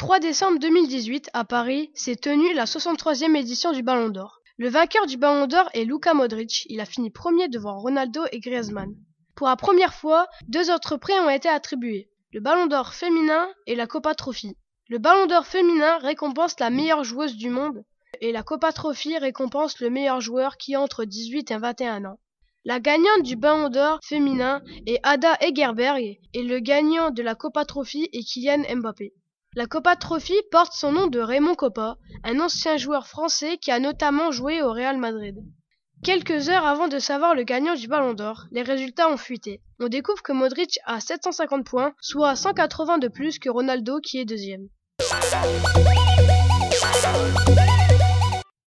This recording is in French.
3 décembre 2018, à Paris, s'est tenue la 63e édition du Ballon d'Or. Le vainqueur du Ballon d'Or est Luka Modric. Il a fini premier devant Ronaldo et Griezmann. Pour la première fois, deux autres prix ont été attribués. Le Ballon d'Or féminin et la Copa Trophy. Le Ballon d'Or féminin récompense la meilleure joueuse du monde et la Copa Trophy récompense le meilleur joueur qui a entre 18 et 21 ans. La gagnante du Ballon d'Or féminin est Ada Egerberg et le gagnant de la Copa Trophy est Kylian Mbappé. La Copa Trophy porte son nom de Raymond Coppa, un ancien joueur français qui a notamment joué au Real Madrid. Quelques heures avant de savoir le gagnant du Ballon d'Or, les résultats ont fuité. On découvre que Modric a 750 points, soit 180 de plus que Ronaldo qui est deuxième.